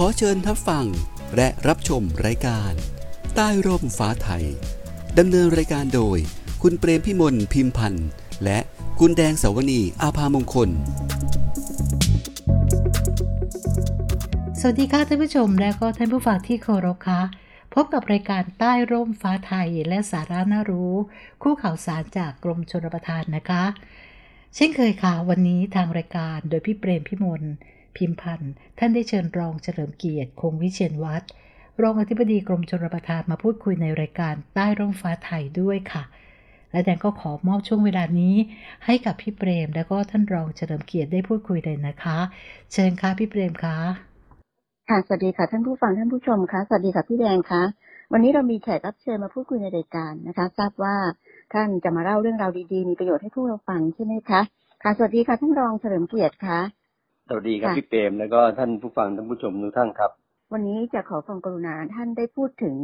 ขอเชิญทับฟังและรับชมรายการ ใต้ร่มฟ้าไทยดำเนินรายการโดย คุณเปรมพิมลพิมพันธ์และคุณแดงสาวนีอาภามงคล สวัสดีค่ะท่านผู้ชมและก็ท่านผู้ฟังที่เคารพค่ะพบกับรายการใต้ร่มฟ้าไทยและสาระน่ารู้ คู่ข่าวสารจากกรมชลประทานนะคะ เช่นเคยค่ะวันนี้ทางรายการโดยพี่เปรมพิมล พิมพันธ์ ท่านได้เชิญรองเฉลิมเกียรติ คงวิเชียนวัฒน์รองอธิบดีกรมชลประทานมาพูดคุยในรายการใต้ร่มฟ้าไทยด้วยค่ะ และแดนก็ขอมอบช่วงเวลานี้ ให้กับพี่เปรม และก็ท่านรองเฉลิมเกียรติได้พูดคุยเลยนะคะ เชิญค่ะพี่เปรมคะค่ะสวัสดีค่ะท่านผู้ฟังท่านผู้ชมคะสวัสดีค่ะพี่แดงคะวันนี้เรามีแขกรับเชิญมาพูดคุยในรายการนะคะ ทราบว่าท่านจะมาเล่าเรื่องราวดีๆ มีประโยชน์ให้พวกเราฟังใช่ไหมคะค่ะสวัสดีค่ะท่านรองเฉลิมเกียรติคะ สวัสดีครับค่ะพี่เปรมแล้วก็ท่านผู้ฟังท่านผู้ชมทุกท่านครับ วันนี้จะขอความกรุณาท่านได้พูดถึง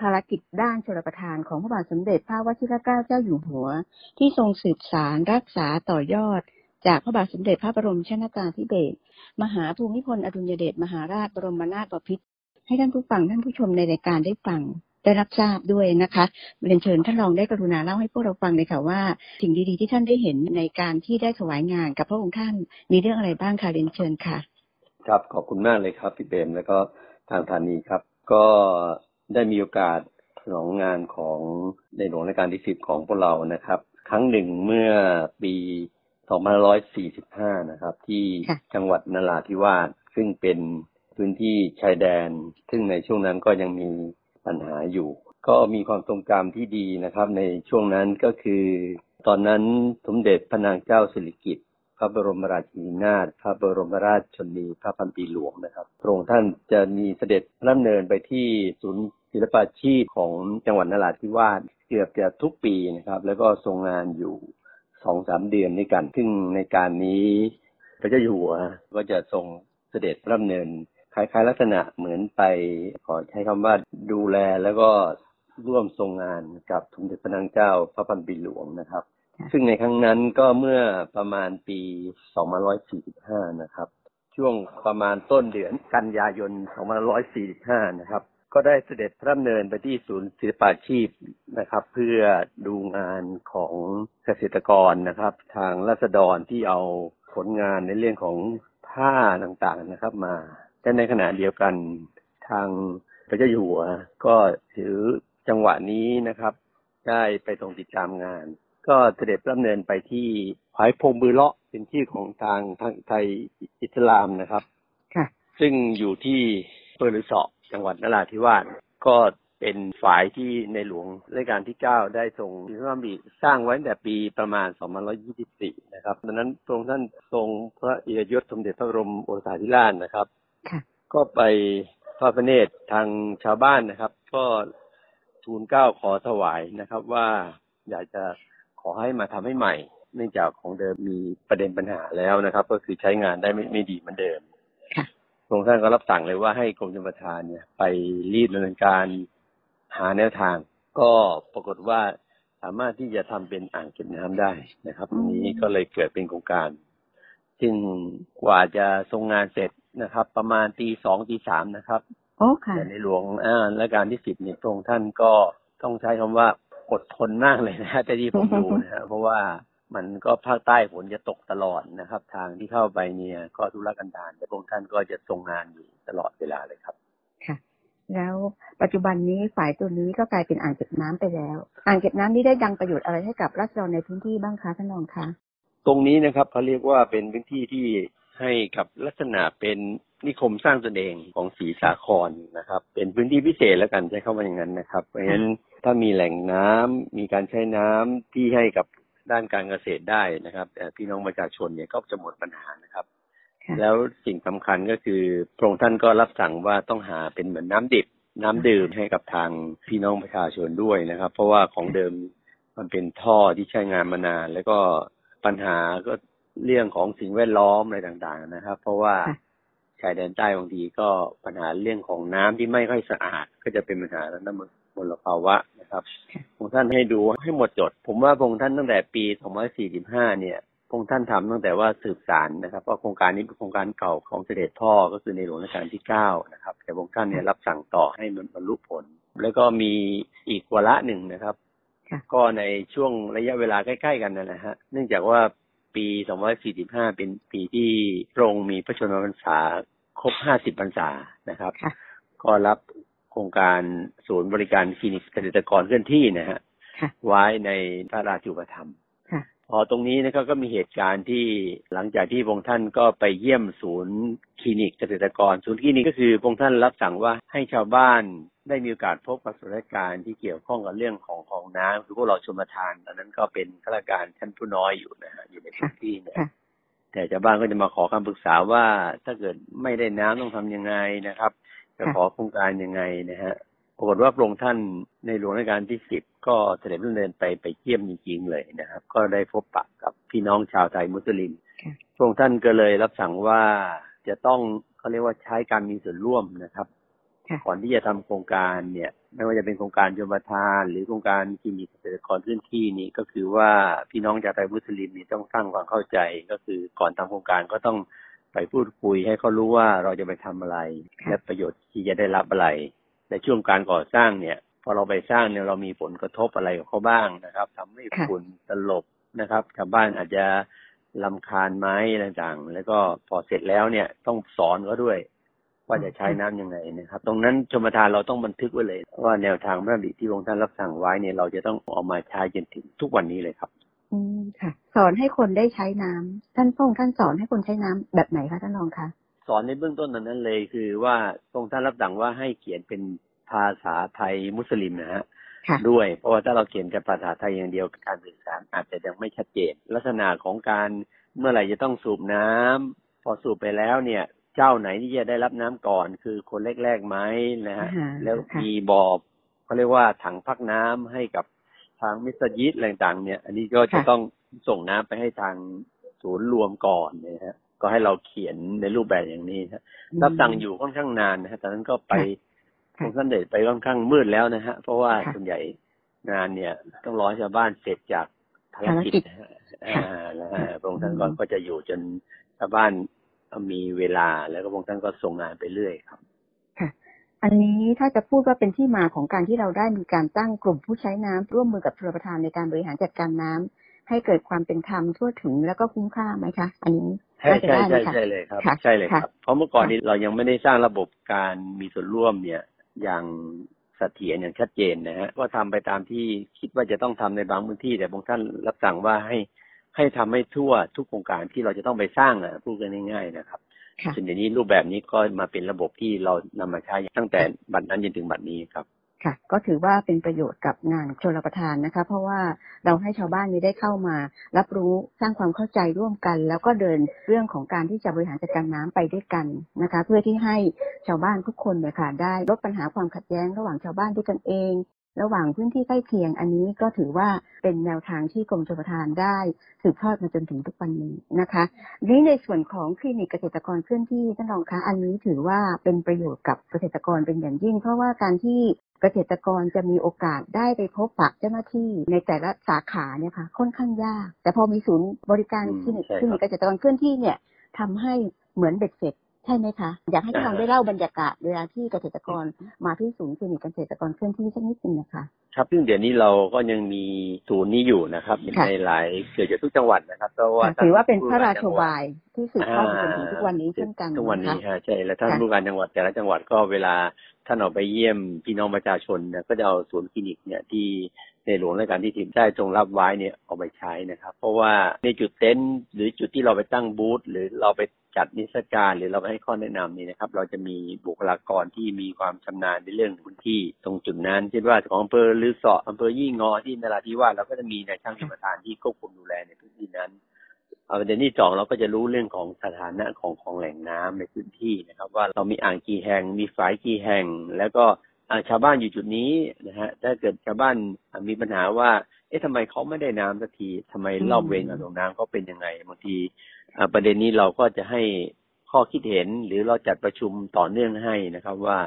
ภารกิจด้านชลประทานของพระบาทสมเด็จพระวชิรเกล้าเจ้าอยู่หัว ที่ทรงสืบสารรักษาต่อยอด จากพระบาทสมเด็จพระบรมชนากาธิเบศรมหาภูมิพลอดุลยเดชมหาราชบรมนาถบพิตรให้ท่านผู้ฟังท่านผู้ชมในรายการได้ฟัง ได้รับทราบด้วยนะคะเรียนเชิญท่านรองได้กรุณาเล่าให้พวกเราฟังเลยค่ะว่า สิ่งดีๆที่ท่านได้เห็นในการที่ได้ถวายงานกับพระองค์ท่านมีเรื่องอะไรบ้างค่ะเรียนเชิญค่ะ ครับขอบคุณมากเลยครับพี่เปรมแล้วก็ทางธานีครับ ก็ได้มีโอกาสฉลองงานของในหลวงรัชกาลที่สิบของพวกเรานะครับ ครั้งหนึ่งเมื่อปี2545 นะครับ ที่จังหวัดนราธิวาสซึ่งเป็นพื้นที่ชายแดน ซึ่งในช่วงนั้นก็ยังมี ปัญหาอยู่ ก็มีความทรงจำที่ดีนะครับ ในช่วงนั้นก็คือ ตอนนั้นสมเด็จพระนางเจ้าสิริกิติ์พระบรมราชินีนาถพระบรมราชชนีพระพันปีหลวงนะครับพระองค์ท่านจะมีเสด็จพระดำเนินไปที่ศูนย์ศิลปาชีพของจังหวัดนราธิวาสเกือบจะทุกปีนะครับ แล้วก็ทรงงานอยู่สองสามเดือนด้วยกัน ซึ่งในการนี้พระเจ้าอยู่หัวก็จะทรงเสด็จพระดำเนิน คล้ายๆ ลักษณะเหมือนไปขอใช้คำว่าดูแลแล้วก็ร่วมทรงงานกับสมเด็จพระนางเจ้าพระพันปีหลวงนะครับ ซึ่งในครั้งนั้นก็เมื่อประมาณปี 2545 นะครับ ช่วงประมาณต้นเดือนกันยายน 2545 นะครับ ก็ได้เสด็จพระดำเนินไปที่ศูนย์ศิลปาชีพนะครับ เพื่อดูงานของเกษตรกรนะครับ ทางรัษฎรที่เอาผลงานในเรื่องของผ้าต่างๆนะครับมา แต่ในขณะเดียวกันทางพระเจ้าอยู่หัวก็ถือจังหวะนี้นะครับ ได้ไปทรงติดตามงาน ก็เสด็จพระดำเนินไปที่หายพงบือเลาะเป็นที่ของทางทางไทยอิสลามนะครับค่ะซึ่งอยู่ที่อำเภอลือเสาะจังหวัดนราธิวาสก็เป็นฝ่ายที่ในหลวงรัชกาลที่ 9 ได้ทรงพิพระบิสร้างไว้ตั้งแต่ปีประมาณ 2524 นะครับดังนั้นพระองค์ท่านทรงพระเอียยศสมเด็จพระบรมโอรสาธิราชนะครับค่ะ ก็ไปทอดพระเนตรทางชาวบ้านนะครับ ก็ทูลเกล้าขอถวายนะครับ ว่าอยากจะขอให้มาทำให้ใหม่ เนื่องจากของเดิมมีประเด็นปัญหาแล้วนะครับ ก็คือใช้งานได้ไม่ไม่ดีเหมือนเดิมค่ะพระองค์ท่านก็รับสั่งเลยว่าให้กรมชลประทานเนี่ย ไปรีดดำเนินการหาแนวทาง ก็ปรากฏว่าสามารถที่จะทำเป็นอ่างเก็บน้ำได้นะครับตรงนี้ก็เลยเกิดเป็นโครงการ ซึ่งกว่าจะทรงงานเสร็จ นะครับ ประมาณตีสองตีสามนะครับโอ้ค่ะแต่ในหลวงอ่าและการที่สิบเนี่ยพระองค์ท่านก็ต้องใช้คำว่าอดทนมากเลยนะฮะแต่ที่ผมดูนะฮะเพราะว่ามันก็ภาคใต้ฝนจะตกตลอดนะครับ ทางที่เข้าไปเนี่ยก็ทุรกันดารแต่พระองค์ท่านก็จะทรงงานอยู่ตลอดเวลาเลยครับค่ะ แล้วปัจจุบันนี้ฝ่ายตัวนี้ก็กลายเป็นอ่างเก็บน้ำไปแล้ว อ่างเก็บน้ำนี้ได้ดังประโยชน์อะไรให้กับรัษฎรในพื้นที่บ้างคะท่านรองคะตรงนี้นะครับเขาเรียกว่าเป็นพื้นที่ที่ ให้กับลักษณะเป็นนิคมสร้างตนเองของศรีสาครนะครับ เป็นพื้นที่พิเศษแล้วกันใช้คำว่าอย่างนั้นนะครับ เพราะฉะนั้นถ้ามีแหล่งน้ำมีการใช้น้ำที่ให้กับด้านการเกษตรได้นะครับแต่พี่น้องประชาชนเนี่ยก็จะหมดปัญหานะครับค่ะแล้วสิ่งสำคัญก็คือพระองค์ท่านก็รับสั่งว่าต้องหาเป็นเหมือนน้ำดิบ น้ำดื่มให้กับทางพี่น้องประชาชนด้วยนะครับ เพราะว่าของเดิมมันเป็นท่อที่ใช้งานมานาน แล้วก็ปัญหาก็ เรื่องของสิ่งแวดล้อมอะไรต่างๆนะครับ เพราะว่าค่ะชายแดนใต้บางทีก็ปัญหาเรื่องของน้ำที่ไม่ค่อยสะอาด ก็จะเป็นปัญหาทางด้านมลภาวะนะครับค่ะพระองค์ท่านให้ดูให้หมดจด ผมว่าพระองค์ท่านตั้งแต่ปี 2545 เนี่ยพงท่านทำตั้งแต่ว่าสืบสารนะครับว่าโครงการนี้เป็นโครงการเก่าของเสด็จพ่อก็คือในหลวงรัชกาลที่เก้านะครับ แต่พงท่านเนี่ยรับสั่งต่อให้มันบรรลุผล แล้วก็มีอีกวาระหนึ่งนะครับ ก็ในช่วงระยะเวลาใกล้ ๆ กันนะฮะ เนื่องจากว่า ปี 2545 เป็นปีที่พระองค์มีพระชนมพรรษาครบ 50พรรษานะครับ ก็รับโครงการศูนย์บริการคลินิกเกษตรกรเคลื่อนที่นะฮะไว้ในพระราชูปถัมภ์พอตรงนี้นะครับก็มีเหตุการณ์ที่หลังจากที่พงท่านก็ไปเยี่ยมศูนย์คลินิกเกษตรกร ศูนย์คลินิกก็คือพงท่านรับสั่งว่าให้ชาวบ้าน ได้มีโอกาสพบกับสถานการณ์ที่เกี่ยวข้องกับเรื่องของของน้ำคือพวกเราชมทานตอนนั้นก็เป็นข้าราชการชั้นผู้น้อยอยู่นะฮะอยู่ในพื้นที่เนี่ยแต่ชาวบ้านก็จะมาขอคำปรึกษาว่าถ้าเกิดไม่ได้น้ำต้องทํำยังไงนะครับ จะขอโครงการยังไงนะฮะปรากฏว่าพระองค์ท่านในหลวงรัชกาลที่สิบก็เสด็จเดินไปไปเยี่ยมจริงๆเลยนะครับ ก็ได้พบปะกับพี่น้องชาวไทยมุสลิมพระองค์ท่านก็เลยรับสั่งว่าจะต้องเขาเรียกว่าใช้การมีส่วนร่วมนะครับ ก่อนที่จะทำโครงการเนี่ย ไม่ว่าจะเป็นโครงการโยมทาน หรือโครงการที่มีเกษตรกรพื้นที่นี้ก็คือว่าพี่น้องชาวไทยมุสลิมนี่ต้องสร้างความเข้าใจก็คือก่อนทำโครงการก็ต้องไปพูดคุยให้เขารู้ว่าเราจะไปทำอะไรและประโยชน์ที่จะได้รับอะไรในช่วงการก่อสร้างเนี่ย พอเราไปสร้างเนี่ยเรามีผลกระทบอะไรกับเขาบ้างนะครับทำให้ฝุ่นตลบนะครับชาวบ้านอาจจะลำคาญไม้ต่างๆ แล้วก็พอเสร็จแล้วเนี่ยต้องสอนเขาด้วย ว่าจะใช้น้ํำยังไงนะครับ ตรงนั้นชมทานเราต้องบันทึกไว้เลย ว่าแนวทางพระบิที่องค์ท่านรับสั่งไว้เนี่ยเราจะต้องเอามาใช้จนถึงทุกวันนี้เลยครับอืมค่ะ สอนให้คนได้ใช้น้ำท่านพงท่านสอนให้คนใช้น้ำแบบไหนคะท่านรองคะสอนในเบื้องต้นนั้นเลย คือว่าทรงท่านรับสั่งว่าให้เขียนเป็นภาษาไทยมุสลิมนะฮะด้วย เพราะว่าถ้าเราเขียนแต่ภาษาไทยอย่างเดียวการสื่อสารอาจจะยังไม่ชัดเจน ลักษณะของการเมื่อไหร่จะต้องสูบน้ำพอสูบไปแล้วเนี่ย เจ้าไหนที่จะได้รับน้ำก่อน คือคนแรกๆไหมนะฮะแล้วมีบอบเขาเรียกว่าถังพักน้ำให้กับทางมิสยิดอะไรต่างเนี่ย อันนี้ก็จะต้องส่งน้ำไปให้ทางศูนย์รวมก่อนนะฮะก็ให้เราเขียนในรูปแบบอย่างนี้ครับรับสั่งอยู่ค่อนข้างนานนะฮะตอนนั้นก็ไปคงท่านเดชไปค่อนข้างมืดแล้วนะฮะ เพราะว่าส่วนใหญ่งานเนี่ย ต้องรอชาวบ้านเสร็จจากภารกิจนะฮะแล้วพระองค์ท่านก็จะอยู่จนชาวบ้าน มีเวลาแล้วก็พระองค์ท่านก็ส่งงานไปเรื่อยครับ ค่ะ อันนี้ถ้าจะพูดว่าเป็นที่มาของการที่เราได้มีการตั้งกลุ่มผู้ใช้น้ำร่วมมือกับชลประทานในการบริหารจัดการน้ำให้เกิดความเป็นธรรมทั่วถึงแล้วก็คุ้มค่าไหมคะ อันนี้ใช่ใช่ใช่ใช่เลยครับ ใช่เลยครับ เพราะเมื่อก่อนนี้เรายังไม่ได้สร้างระบบการมีส่วนร่วมเนี่ยอย่างเสถียรอย่างชัดเจนนะฮะก็ทำไปตามที่คิดว่าจะต้องทำในบางพื้นที่ แต่บางท่านรับสั่งว่าให้ ให้ทำให้ทั่วทุกโครงการที่เราจะต้องไปสร้างอะพูดกันง่ายๆนะครับส่วนอย่างนี้รูปแบบนี้ก็มาเป็นระบบที่เรานำมาใช้ตั้งแต่บัดนั้นจนถึงบัดนี้ครับ ค่ะ ก็ถือว่าเป็นประโยชน์กับงานชลประทานนะคะ เพราะว่าเราให้ชาวบ้านนี้ได้เข้ามา รับรู้สร้างความเข้าใจร่วมกัน แล้วก็เดินเรื่องของการที่จะบริหารจัดการน้ำไปด้วยกันนะคะ เพื่อที่ให้ชาวบ้านทุกคนเนี่ยค่ะได้ลดปัญหาความขัดแย้งระหว่างชาวบ้านด้วยกันเอง ระหว่างพื้นที่ใกล้เคียงอันนี้ก็ถือว่าเป็นแนวทางที่กรมชลประทานได้สืบทอดมาจนถึงทุกวันนี้นะคะนี้ในส่วนของคลินิกเกษตรกรเคลื่อนที่ท่านรองคะอันนี้ถือว่าเป็นประโยชน์กับเกษตรกรเป็นอย่างยิ่ง เพราะว่าการที่เกษตรกรจะมีโอกาสได้ไปพบปะเจ้าหน้าที่ในแต่ละสาขาเนี่ยค่ะค่อนข้างยาก แต่พอมีศูนย์บริการคลินิกคลินิกเกษตรกรเคลื่อนที่เนี่ยทำให้เหมือนเบ็ดเสร็จ ใช่ไหมคะอยากให้ท่านได้เล่าบรรยากาศเวลาที่เกษตรกรมาที่ศูนย์คลินิกเกษตรกรเคลื่อนที่สักนิดนึงนะคะครับซึ่งเดี๋ยวนี้เราก็ยังมีศูนย์นี้อยู่นะครับในหลายเกือบจะทุกจังหวัดนะครับเพราะว่าถือว่าเป็นพระราชบายที่สืบทอดมาจนถึงทุกวันนี้เช่นกันทุกวันนี้ใช่แล้วท่านผู้การจังหวัดแต่ละจังหวัดก็เวลาท่านออกไปเยี่ยมพี่น้องประชาชนเนี่ยก็จะเอาศูนย์คลินิกเนี่ยที่ในหลวงราชการที่ทิมได้ทรงรับไว้เนี่ยเอาไปใช้นะครับ เพราะว่าในจุดเต็นท์หรือจุดที่เราไปตั้งบูธหรือเราไปจัดนิทรรศการหรือเราไปให้ข้อแนะนำนี่นะครับ เราจะมีบุคลากรที่มีความชำนาญในเรื่องพื้นที่ตรงจุดนั้นเช่นว่าของอำเภอลือเสาะอำเภอยี่งอที่นราธิวาสเราก็จะมีนายช่างชลประทานที่ควบคุมดูแลในพื้นที่นั้นประเด็นที่สองเราก็จะรู้เรื่องของสถานะของของแหล่งน้ำในพื้นที่นะครับ ว่าเรามีอ่างกี่แห่งมีฝายกี่แห่ง แล้วก็ชาวบ้านอยู่จุดนี้นะฮะถ้าเกิดชาวบ้านมีปัญหาว่า เอ๊ะทำไมเขาไม่ได้น้ำสักทีทำไมรอบเวรของน้ำเขาเป็นยังไงบางทีประเด็นนี้เราก็จะให้ข้อคิดเห็นหรือเราจัดประชุมต่อเนื่องให้นะครับ ว่า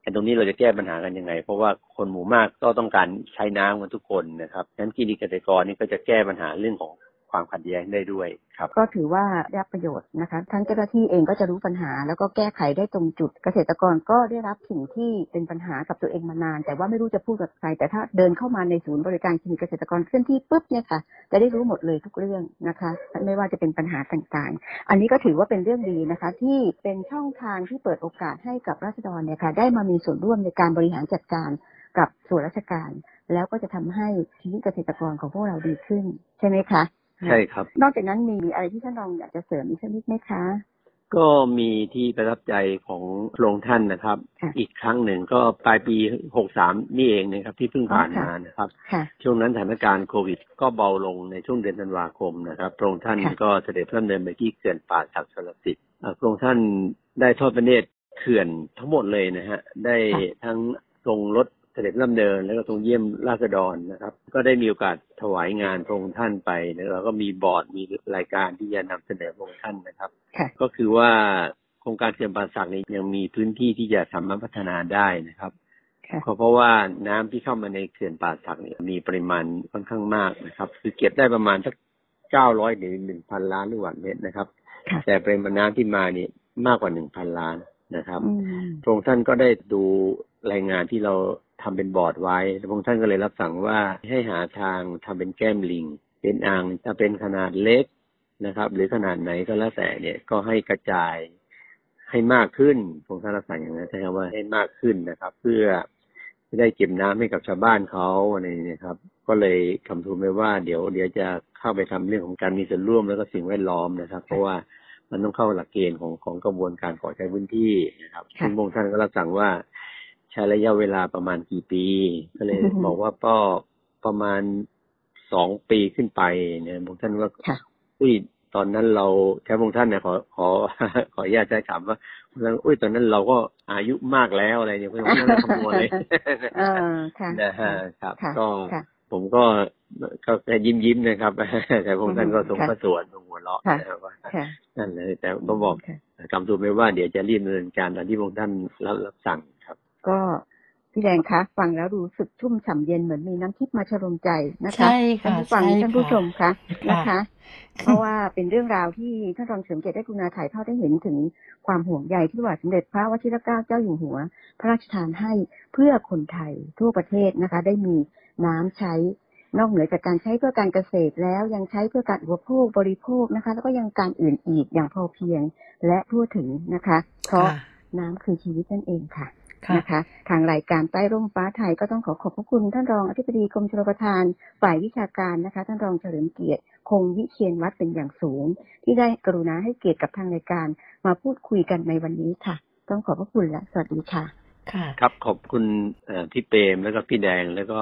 ไอ้ตรงนี้เราจะแก้ปัญหากันยังไง เพราะว่าคนหมู่มากก็ต้องการใช้น้ำกันทุกคนนะครับฉะนั้นกินิกเกษตรกรนี่ก็จะแก้ปัญหาเรื่องของ ความขัดแย้งได้ด้วยครับ ก็ถือว่าได้ประโยชน์นะคะทั้งเจ้าหน้าที่เองก็จะรู้ปัญหา แล้วก็แก้ไขได้ตรงจุด เกษตรกรก็ได้รับสิ่งที่เป็นปัญหากับตัวเองมานาน แต่ว่าไม่รู้จะพูดกับใคร แต่ถ้าเดินเข้ามาในศูนย์บริการคลินิกเกษตรกรเคลื่อนที่ปุ๊บเนี่ยค่ะจะได้รู้หมดเลยทุกเรื่องนะคะ ไม่ว่าจะเป็นปัญหาต่างๆ อันนี้ก็ถือว่าเป็นเรื่องดีนะคะ ที่เป็นช่องทางที่เปิดโอกาสให้กับราษฎรเนี่ยค่ะได้มามีส่วนร่วมในการบริหารจัดการกับส่วนราชการ แล้วก็จะทำให้ชีวิตเกษตรกรของพวกเราดีขึ้น ใช่ไหมคะ ใช่ครับ นอกจากนั้นมีอะไรที่ท่านรองอยากจะเสริมอีกสักนิดไหมคะก็มีที่ประทับใจของพระองค์ท่านนะครับค่ะอีกครั้งหนึ่งก็ปลายปี63นี่เองนะครับ ที่เพิ่งผ่านมานะครับค่ะช่วงนั้นสถานการณ์โควิด ก็เบาลงในช่วงเดือนธันวาคมนะครับพระองค์ท่านค่ะก็เสด็จพระดำเนินไปที่เขื่อนป่าศักดิ์ชลสิทธิ์อ่าพระองค์ท่านได้ทอดพระเนตรเขื่อนทั้งหมดเลยนะฮะได้ทั้งทรงรถ เสด็จพระดำเนินแล้วก็ทรงเยี่ยมราษฎรนะครับ ก็ได้มีโอกาสถวายงานพระองค์ท่านไปแล้วเราก็มีบอร์ดมีรายการที่จะนำเสนอพระองค์ท่านนะครับค่ะก็คือว่าโครงการเขื่อนป่าศักดิ์นี้ยังมีพื้นที่ที่จะสามารถพัฒนาได้นะครับค่ะเพราะเพราะว่าน้ำที่เข้ามาในเขื่อนป่าศักดิ์เนี่ยมีปริมาณค่อนข้างมากนะครับ คือเก็บได้ประมาณสักเก้าร้อยถึงหนึ่งพันล้านลูกบาศก์เมตรนะครับค่ะแต่ปริมาณน้ำที่มาเนี่ยมากกว่าหนึ่งพันล้านนะครับอืมพระองค์ท่านก็ได้ดูรายงานที่เรา ทำเป็นบอร์ดไว้แล้วพระองค์ท่านก็เลยรับสั่งว่าให้หาทางทำเป็นแก้มลิง เป็นอ่างถ้าเป็นขนาดเล็กนะครับ หรือขนาดไหนก็แล้วแต่เนี่ยก็ให้กระจายให้มากขึ้นพระองค์ท่านรับสั่งอย่างนั้นใช่ไหมว่าให้มากขึ้นนะครับ เพื่อจะได้เก็บน้ำให้กับชาวบ้านเขาอะไรเนี่ยครับ ก็เลยคำทูลไปว่าเดี๋ยวเดี๋ยวจะเข้าไปทำเรื่องของการมีส่วนร่วมแล้วก็สิ่งแวดล้อมนะครับ เพราะว่ามันต้องเข้าหลักเกณฑ์ของของกระบวนการก่อใช้พื้นที่นะครับค่ะซึ่งพระองค์ท่านก็รับสั่งว่า ใช้ระยะเวลาประมาณกี่ปี ก็เลยอือฮึบอกว่าก็ประมาณสองปีขึ้นไปเนี่ยพระองค์ท่านว่าค่ะอุ้ยตอนนั้นเราแค่พระองค์ท่านเนี่ยขอขอขออนุญาตใช้คำว่าอุ้ยตอนนั้นเราก็อายุมากแล้วอะไรเนี่ยพระองค์ท่านก็คำนวณเลยเออค่ะนะฮะครับค่ะก็ค่ะผมก็ก็แค่ยิ้มยิ้มๆนะครับ แต่พระองค์ท่านก็ทรงค่ะพระสวนทรงหัวเราะค่ะนะครับว่าค่ะนั่นเลย แต่ก็บอกค่ะคำทูลไปว่าเดี๋ยวจะรีบดำเนินการตามที่พระองค์ท่านรับรับสั่งครับ ก็พี่แดงคะฟังแล้วรู้สึกชุ่มฉ่ำเย็นเหมือนมีน้ำทิพย์มาชโลมใจนะคะใช่ค่ะท่านผู้ฟังใช่ท่านผู้ค่ะชมคะค่ะนะคะ เพราะว่าเป็นเรื่องราวที่ท่านรองเฉลิมเกียรติได้กรุณาถ่ายทอดให้เห็นถึงความห่วงใยที่ว่าสมเด็จพระวชิรเกล้าเจ้าอยู่หัว พระราชทานให้เพื่อคนไทยทั่วประเทศนะคะ ได้มีน้ำใช้นอกเหนือจากการใช้เพื่อการเกษตรแล้วยังใช้เพื่อการอุปโภคบริโภคนะคะ แล้วก็ยังการอื่นอีกอย่างพอเพียงและทั่วถึงนะคะ เพราะค่ะน้ำคือชีวิตนั่นเองค่ะค่ะ นะคะ ทางรายการใต้ร่มฟ้าไทยก็ต้องขอขอบพระคุณท่านรองอธิบดีกรมชลประทาน ฝ่ายวิชาการนะคะ ท่านรองเฉลิมเกียรติ คงวิเชียนวัดเป็นอย่างสูง ที่ได้กรุณาให้เกียรติกับทางรายการมาพูดคุยกันในวันนี้ค่ะ ต้องขอบพระคุณและสวัสดีค่ะ ค่ะ ครับขอบคุณเอ่อพี่เปรมแล้วก็พี่แดงแล้วก็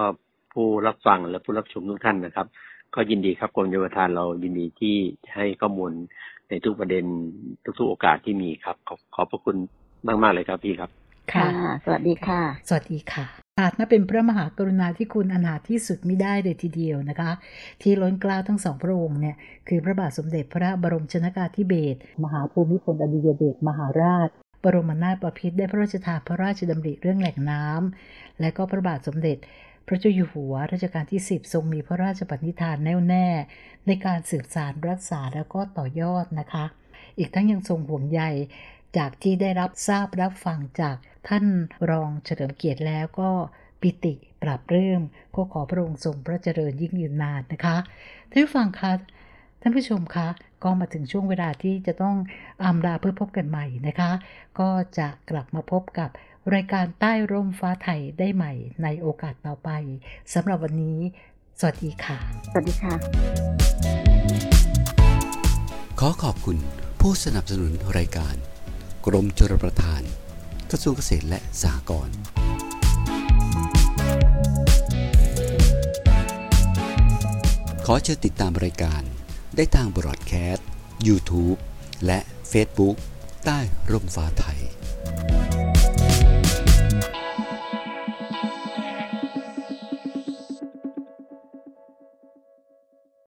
ผู้รับฟังและผู้รับชมทุกท่านนะครับ ก็ยินดีครับกรมโยธาเรายินดีที่จะให้ข้อมูลในทุกประเด็นทุกๆโอกาสที่มีครับ ขอบขอบพระคุณมาก ๆ เลยครับพี่ครับ ค่ะ สวัสดีค่ะ สวัสดีค่ะอาจนับเป็นพระมหากรุณาธิคุณอนาถที่สุดไม่ได้เลยทีเดียวนะคะ ที่ล้นเกล้าทั้งสองพระองค์เนี่ยคือพระบาทสมเด็จพระบรมชนากาธิเบศรมหาภูมิพลอดุลยเดชมหาราชบรมนาถบพิตรได้พระราชทานพระราชดำริเรื่องแหล่งน้ำและก็พระบาทสมเด็จ พระเจ้าอยู่หัวรัชกาลที่ 10 ทรงมีพระราชปณิธานแน่วแน่ ในการสืบสานรักษาแล้วก็ต่อยอดนะคะ อีกทั้งยังทรงห่วงใย จากที่ได้รับทราบรับฟังจากท่านรองเฉลิมเกียรติแล้วก็ปิติปรับเรื่มก็ขอพระองค์ทรงพระเจริญยิ่งยืนนานนะคะท่านผู้ฟังคะท่านผู้ชมคะก็มาถึงช่วงเวลาที่จะต้องอำลาเพื่อพบกันใหม่นะคะ ก็จะกลับมาพบกับรายการใต้ร่มฟ้าไทยได้ใหม่ในโอกาสต่อไปสำหรับวันนี้ สวัสดีค่ะ สวัสดีค่ะ ขอขอบคุณผู้สนับสนุนรายการ กรมชลประทาน กระทรวงเกษตรและสหกรณ์ขอเชิญติดตามรายการ ได้ทางบรอดแคสต์ YouTube และ Facebook ใต้ร่มฟ้าไทย